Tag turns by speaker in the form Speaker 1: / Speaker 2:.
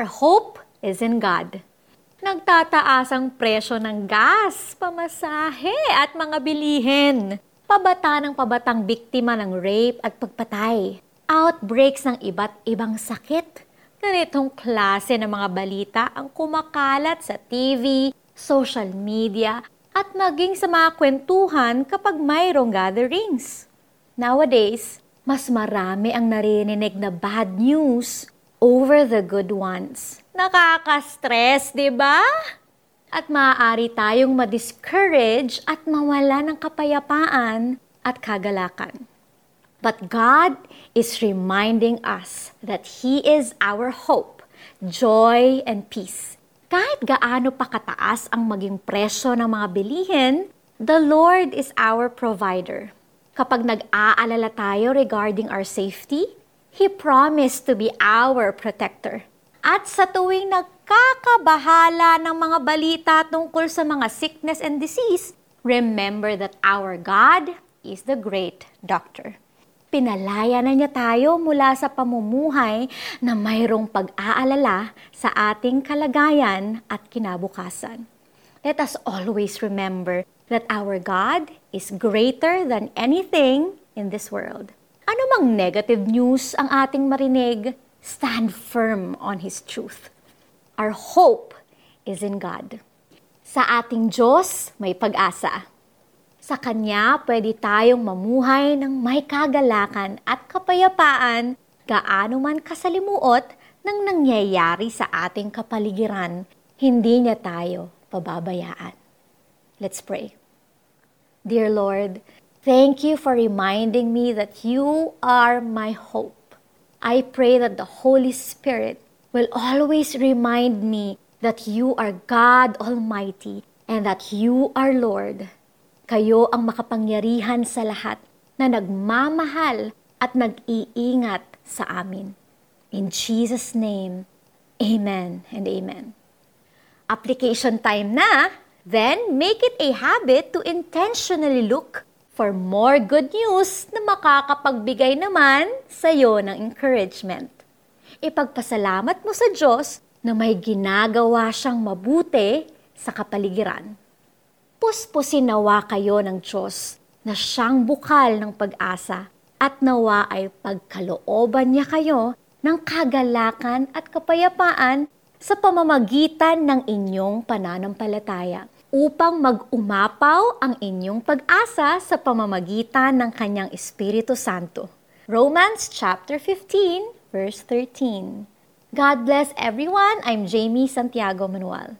Speaker 1: Our hope is in God. Nagtataas ang presyo ng gas, pamasahe at mga bilihin. Pabata ng pabatang biktima ng rape at pagpatay. Outbreaks ng iba't ibang sakit. Ganitong klase ng mga balita ang kumakalat sa TV, social media, at maging sa mga kwentuhan kapag mayroong gatherings. Nowadays, mas marami ang narinig na bad news over the good ones. Nakaka-stress, di ba? At maaari tayong ma-discourage at mawala ng kapayapaan at kagalakan. But God is reminding us that He is our hope, joy, and peace. Kahit gaano pa kataas ang maging presyo ng mga bilihin, the Lord is our provider. Kapag nag-aalala tayo regarding our safety, He promised to be our protector. At sa tuwing nagkakabahala ng mga balita tungkol sa mga sickness and disease, remember that our God is the great doctor. Pinalaya na niya tayo mula sa pamumuhay na mayroong pag-aalala sa ating kalagayan at kinabukasan. Let us always remember that our God is greater than anything in this world ano mang negative news ang ating marinig, stand firm on His truth. Our hope is in God. Sa ating Diyos, may pag-asa. Sa Kanya, pwede tayong mamuhay ng may kagalakan at kapayapaan gaano man kasalimuot ng nangyayari sa ating kapaligiran, hindi niya tayo pababayaan. Let's pray. Dear Lord, Thank you for reminding me that you are my hope. I pray that the Holy Spirit will always remind me that you are God Almighty and that you are Lord. Kayo ang makapangyarihan sa lahat na nagmamahal at nag-iingat sa amin. In Jesus' name, Amen and Amen. Application time na, then make it a habit to intentionally look for more good news na makakapagbigay naman sa iyo ng encouragement. Ipagpasalamat mo sa Diyos na may ginagawa siyang mabuti sa kapaligiran. Puspusin nawa kayo ng Diyos na siyang bukal ng pag-asa at nawa ay pagkalooban niya kayo ng kagalakan at kapayapaan sa pamamagitan ng inyong pananampalataya upang mag-umapaw ang inyong pag-asa sa pamamagitan ng kanyang Espiritu Santo. Romans chapter 15, verse 13. God bless everyone. I'm Jamie Santiago Manuel.